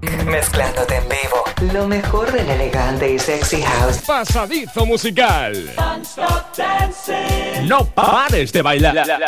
Mezclándote en vivo. Lo mejor del elegante y sexy house. Pasadizo musical. No pares de bailar.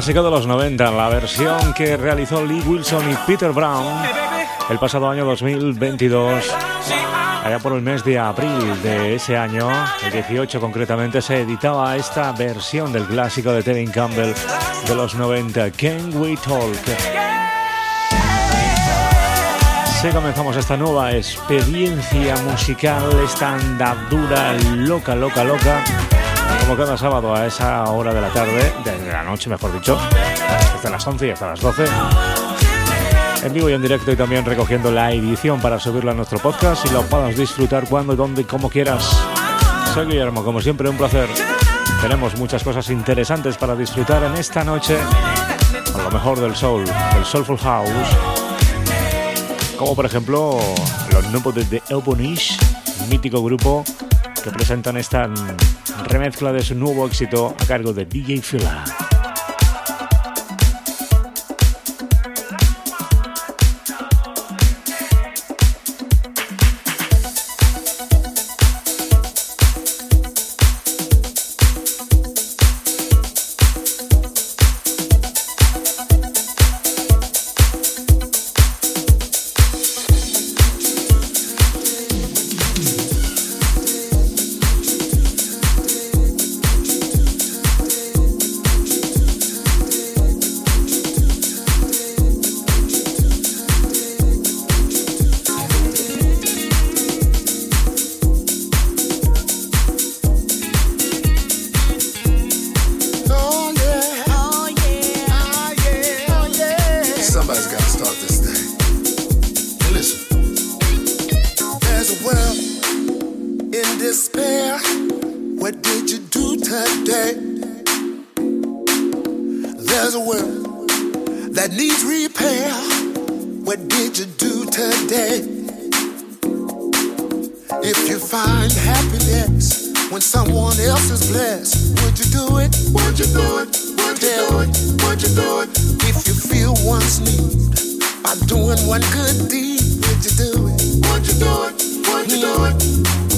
Clásico de los 90, la versión que realizó Lee Wilson y Peter Brown el pasado año 2022. Allá por el mes de abril de ese año, el 18 concretamente, se editaba esta versión del clásico de Tevin Campbell de los 90, Can We Talk? Si comenzamos esta nueva experiencia musical, esta andadura loca, loca, loca como cada sábado a esa hora de la tarde, de la noche mejor dicho, desde las 11 y hasta las 12. En vivo y en directo y también recogiendo la edición para subirla a nuestro podcast y lo puedas disfrutar cuando, donde y como quieras. Soy Guillermo, como siempre un placer. Tenemos muchas cosas interesantes para disfrutar en esta noche con lo mejor del soul, del Soulful House. Como por ejemplo los nuevos de The Ebonish, mítico grupo que presentan esta remezcla de su nuevo éxito a cargo de DJ Fila. do it? Won't you do it? Won't you do it? Won't you do it? If you feel one's need by doing one good deed, would you do it? Won't you do it? Won't you do it?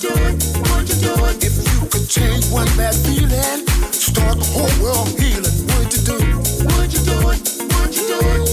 do it? Would you do it? If you could change feeling, start the whole world healing, would you do it? Would you do it? Would you do it?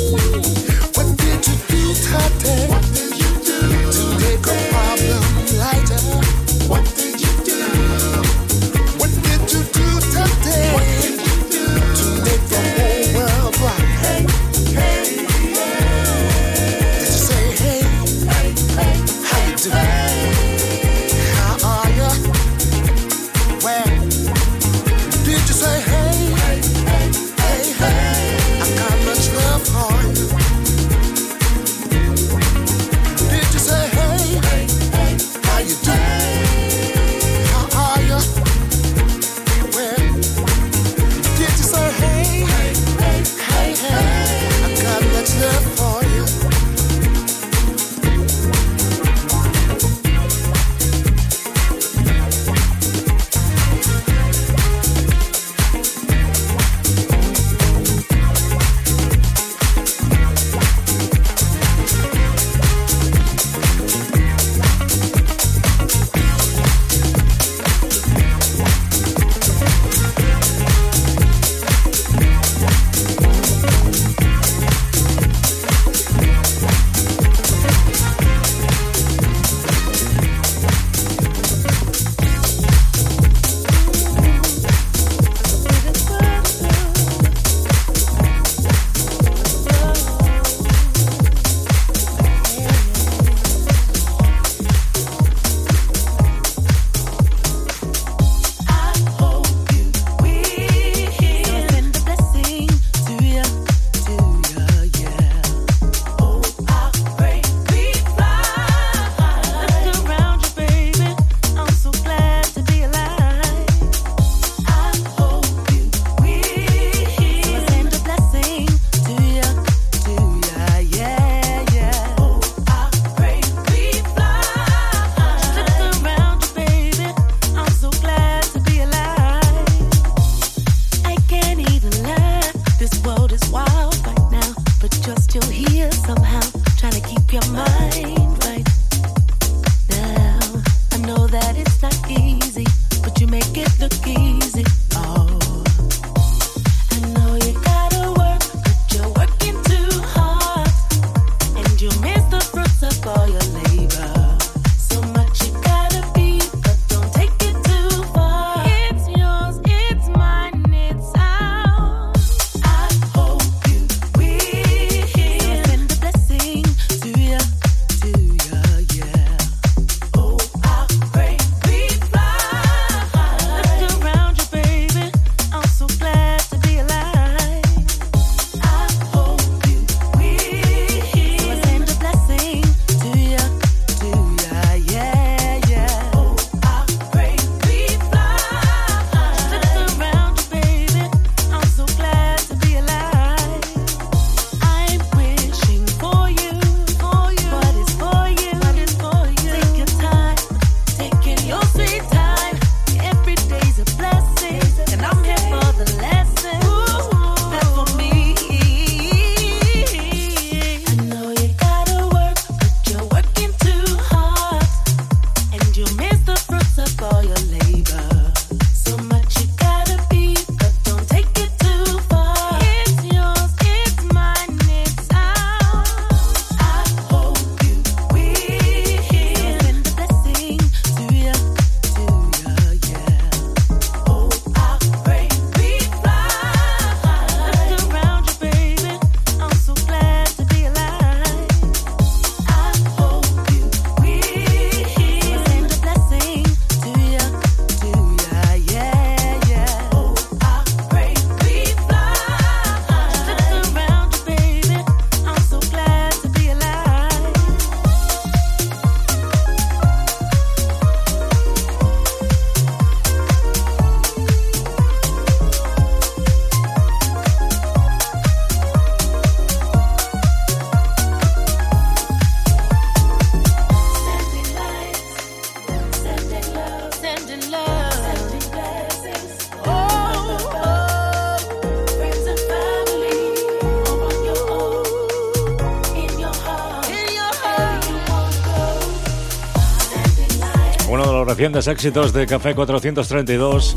Recientes éxitos de Café 432.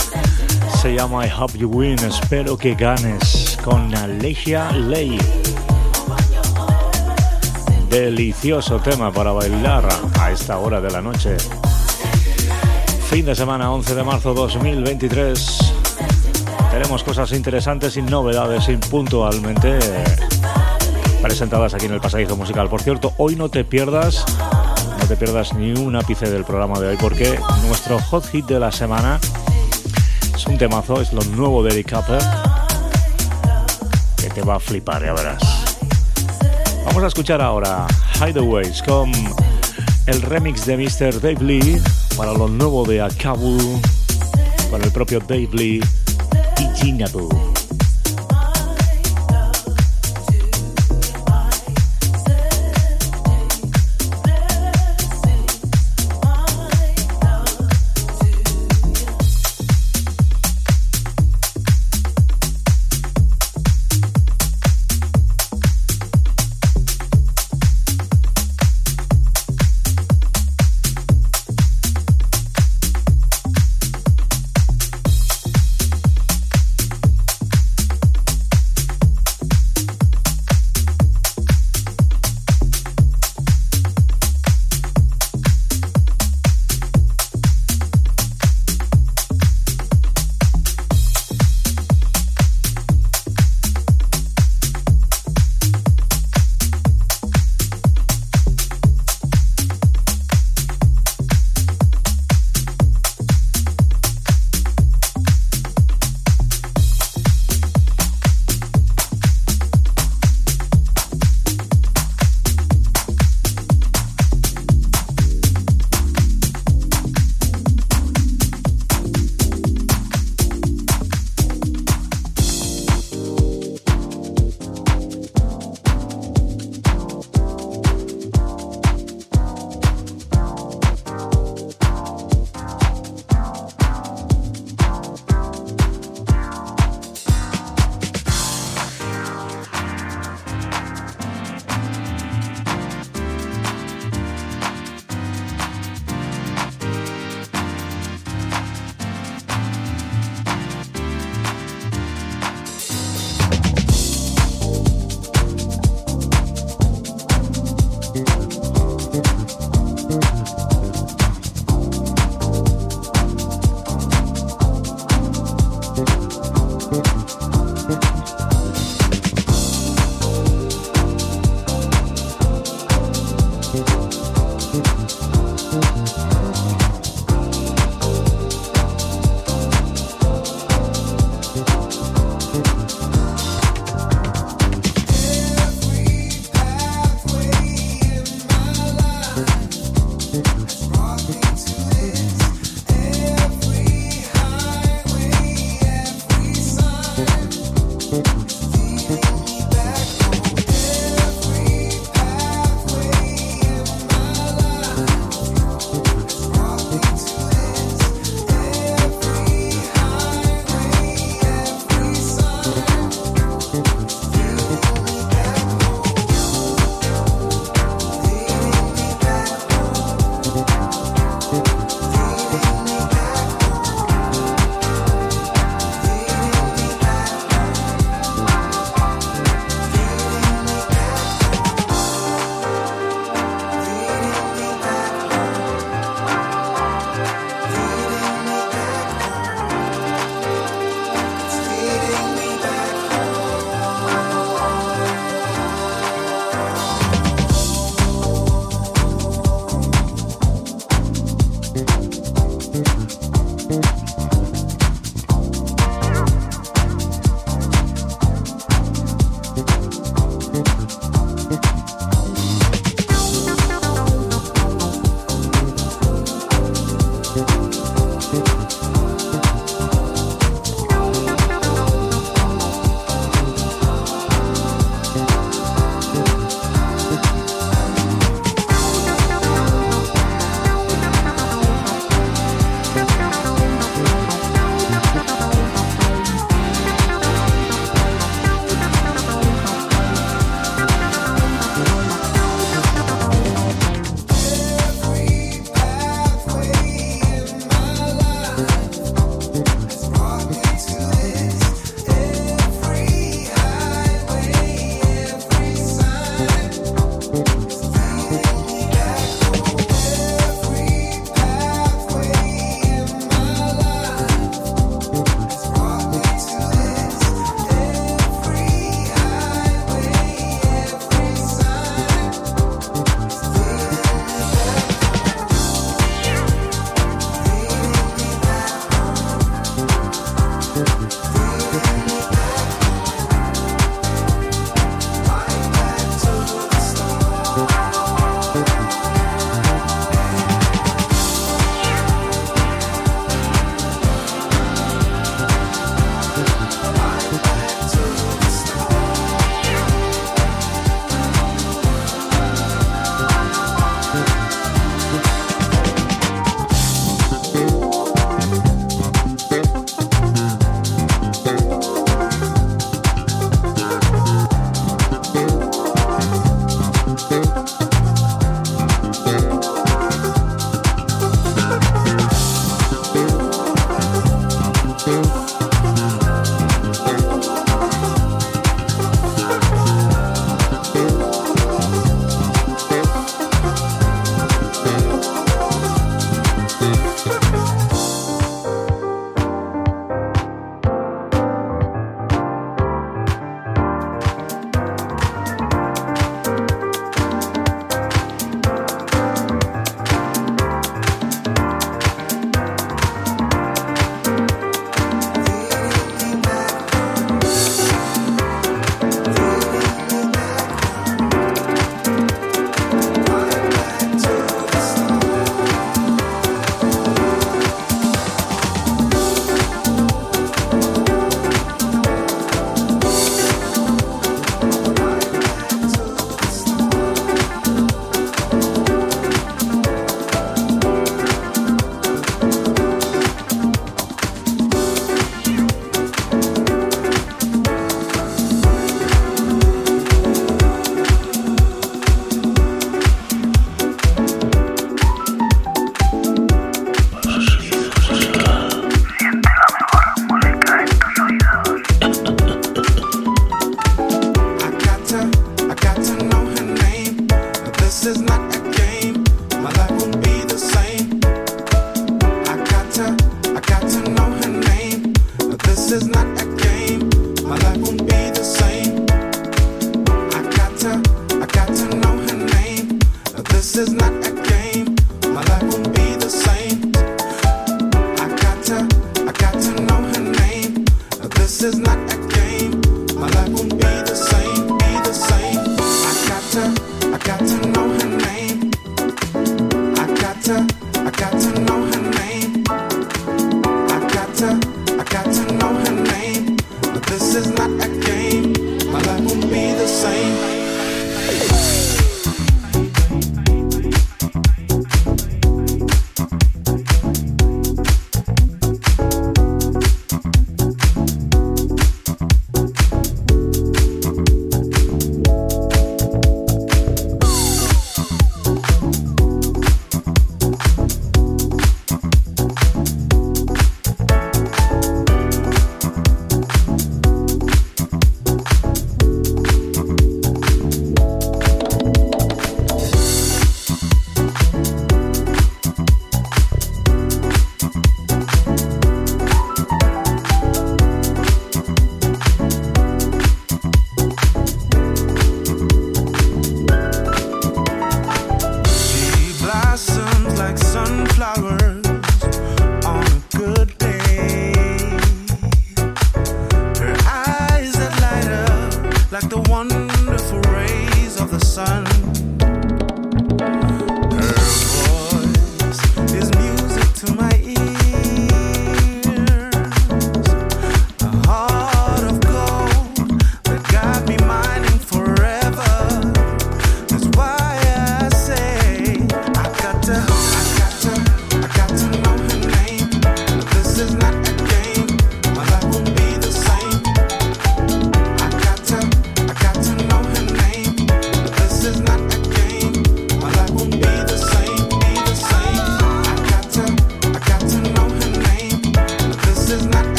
Se llama I Hope You Win, espero que ganes, con Alexia Ley. Delicioso tema para bailar a esta hora de la noche. Fin de semana 11 de marzo 2023. Tenemos cosas interesantes y novedades puntualmente presentadas aquí en el Pasadizo Musical. Por cierto, hoy no te pierdas, te pierdas ni un ápice del programa de hoy porque nuestro hot hit de la semana es un temazo, es lo nuevo de Eric Capper que te va a flipar, ya verás. Vamos a escuchar ahora Hideaways con el remix de Mr. Dave Lee para lo nuevo de Akabu con el propio Dave Lee y Ginabu.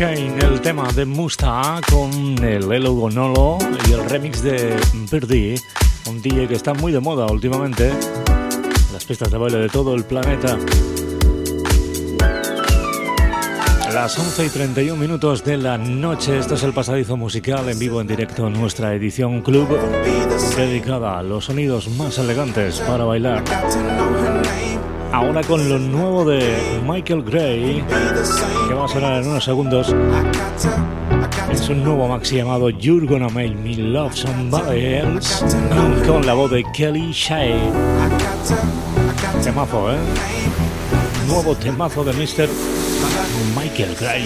El tema de Musta con el Elo Gonolo y el remix de Birdie, un DJ que está muy de moda últimamente las pistas de baile de todo el planeta. Las 11 y 31 minutos de la noche, esto es el pasadizo musical en vivo en directo en nuestra edición Club, dedicada a los sonidos más elegantes para bailar. Ahora con lo nuevo de Michael Gray, que va a sonar en unos segundos. Es un nuevo maxi llamado You're Gonna Make Me Love Somebody Else con la voz de Kelly Shea. Temazo, ¿eh? Nuevo temazo de Mr. Michael Gray.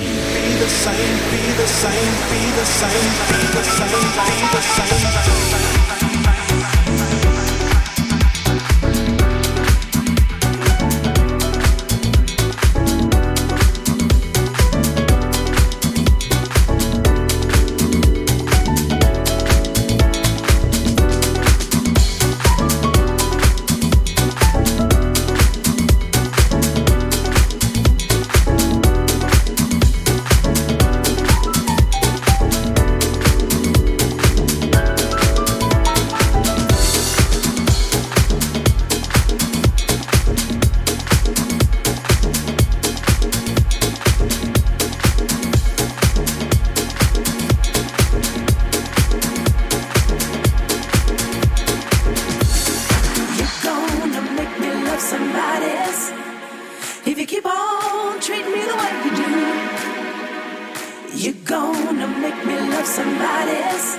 you're gonna make me love somebody else.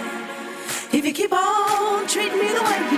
If you keep on treating me the way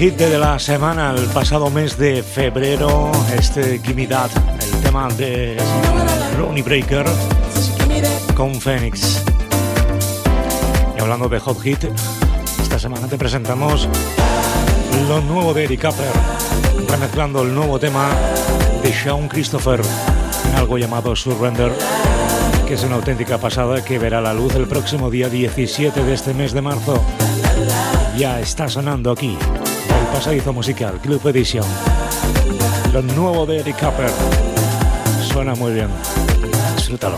hit de la semana el pasado mes de febrero, este Gimme That, el tema de Ronnie Breaker con Phoenix. Y hablando de Hot Hit, esta semana te presentamos lo nuevo de Eric Capper, remezclando el nuevo tema de Sean Christopher en algo llamado Surrender, que es una auténtica pasada que verá la luz el próximo día 17 de este mes de marzo ya está sonando aquí pasadizo musical, Club Edition. Lo nuevo de Eric Cooper. Suena muy bien. Disfrútalo.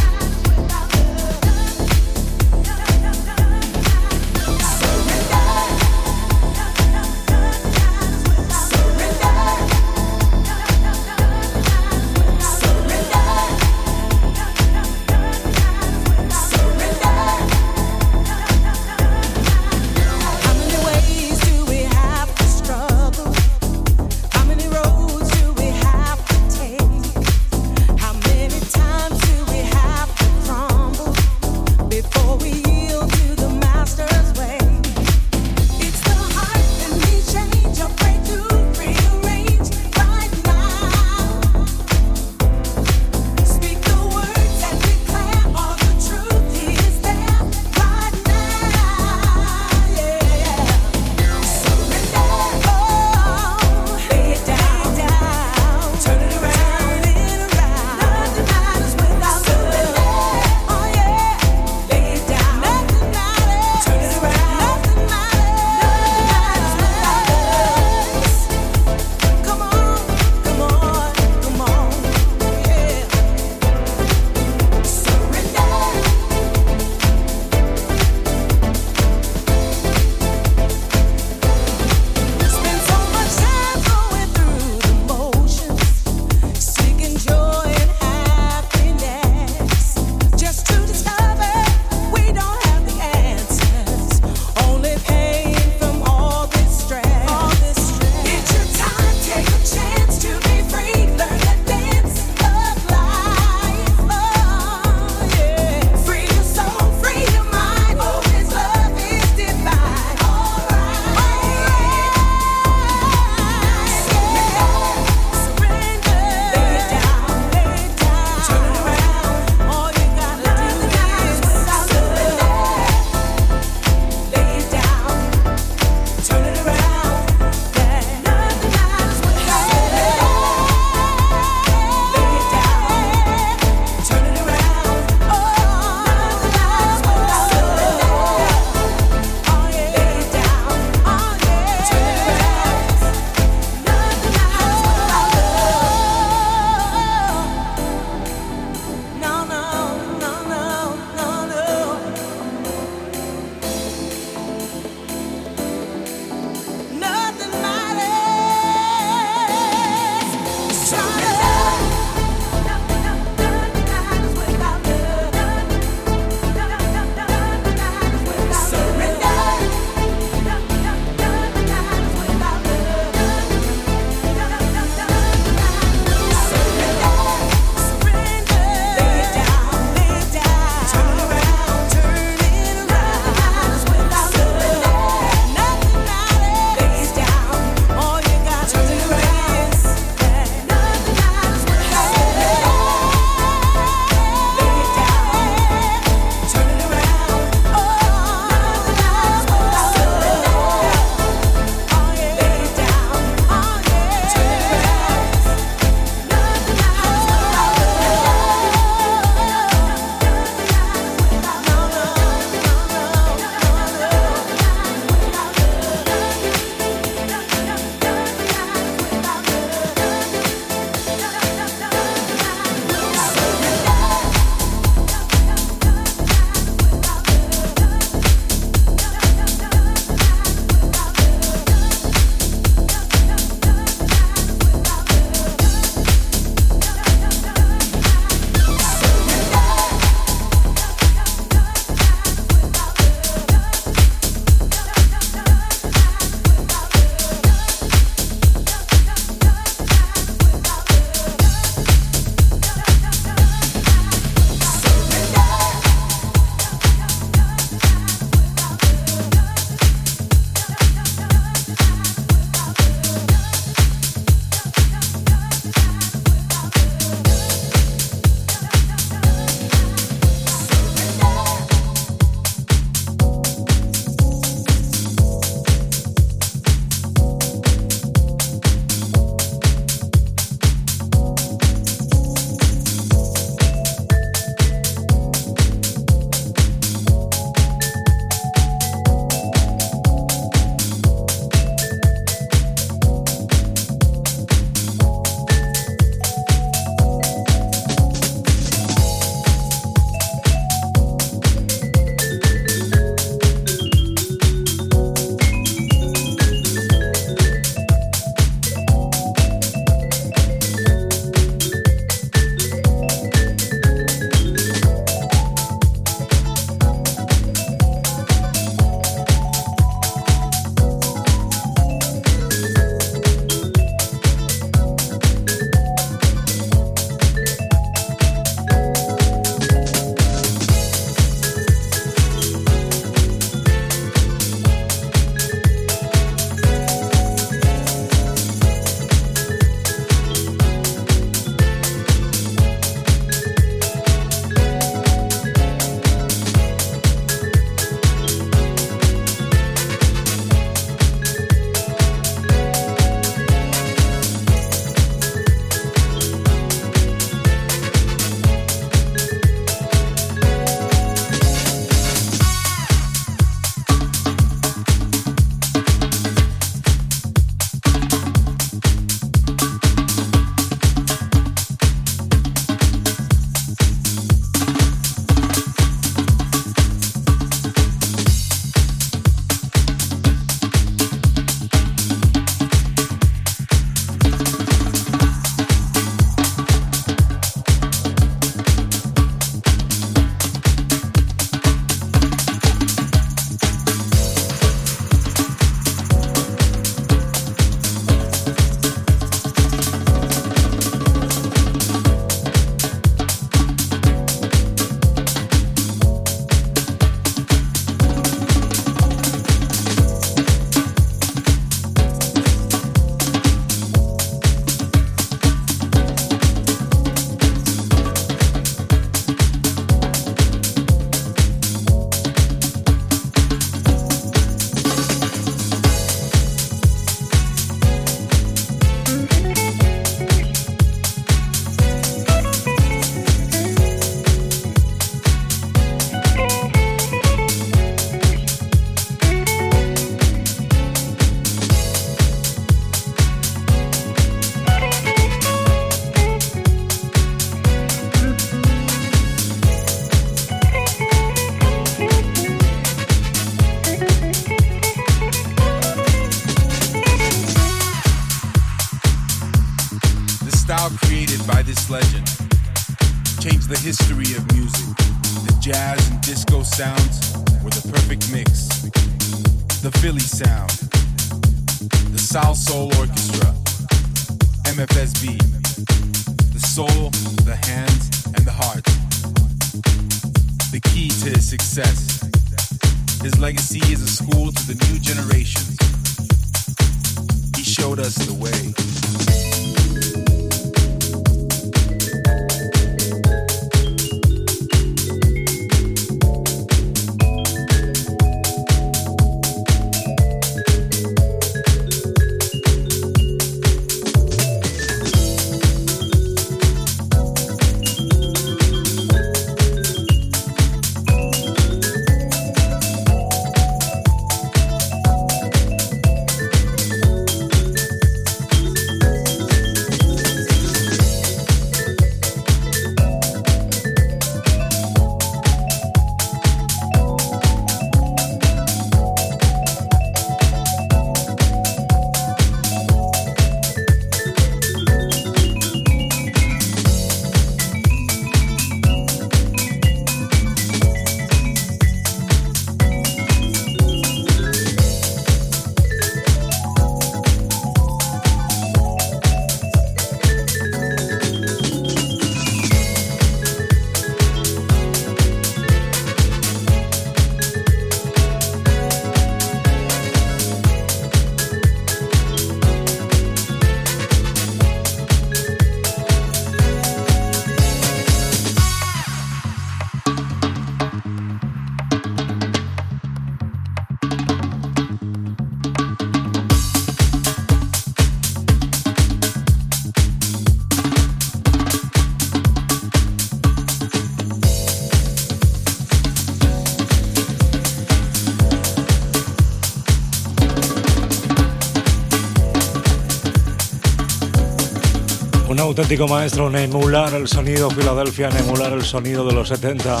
Auténtico maestro en emular el sonido Filadelfia, en emular el sonido de los 70.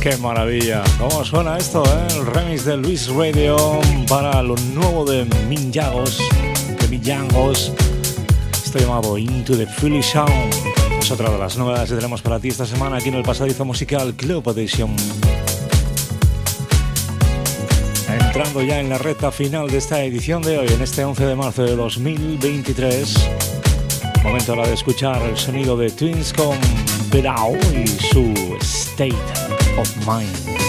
¡Qué maravilla! ¿Cómo suena esto, eh? El remix de Luis Radio para lo nuevo de Minjagos, de Millangos. Esto llamado Into the Philly Sound. Es otra de las novedades que tenemos para ti esta semana aquí en el pasadizo musical Club Edition. Entrando ya en la recta final de esta edición de hoy, en este 11 de marzo de 2023. Momento ahora de escuchar el sonido de Twins con Berao y su State of Mind.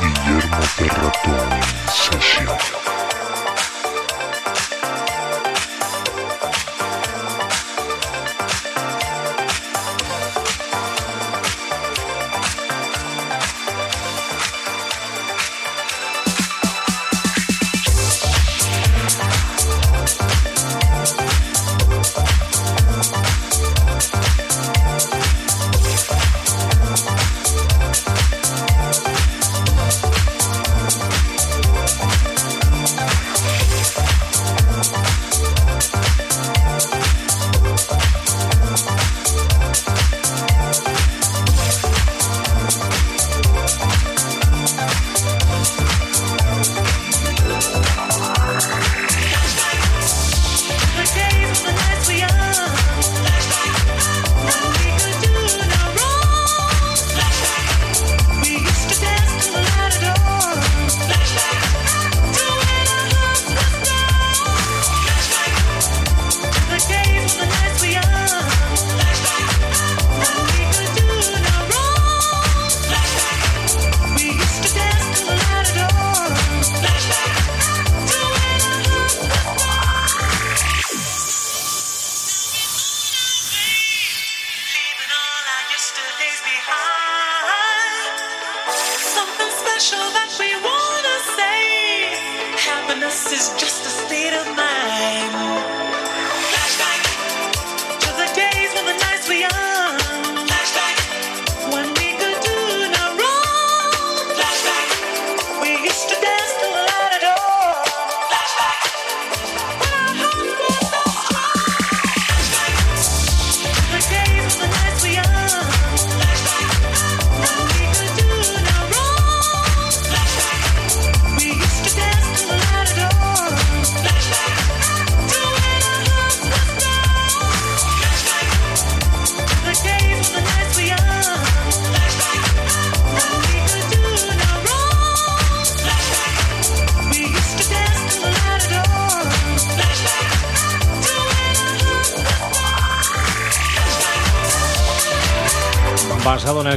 Guillermo Perrato Session.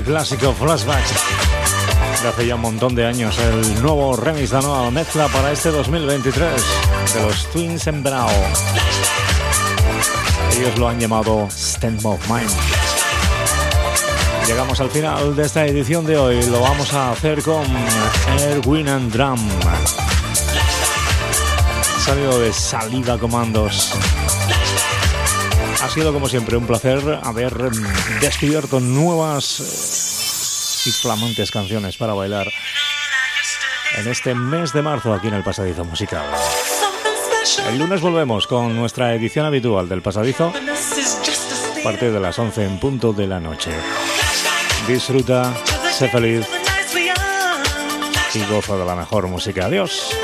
Clásico Flashback de hace ya un montón de años, el nuevo remix de nueva mezcla para este 2023 de los Twins en Brau. Ellos lo han llamado Stand of Mind. Llegamos al final de esta edición de hoy. Lo vamos a hacer con Erwin and Drum. Salido de Salida Comandos. Ha sido como siempre un placer haber mm, descubierto nuevas eh, y flamantes canciones para bailar en este mes de marzo aquí en el Pasadizo Musical. El lunes volvemos con nuestra edición habitual del Pasadizo a partir de las 11 en punto de la noche. Disfruta, sé feliz y goza de la mejor música. Adiós.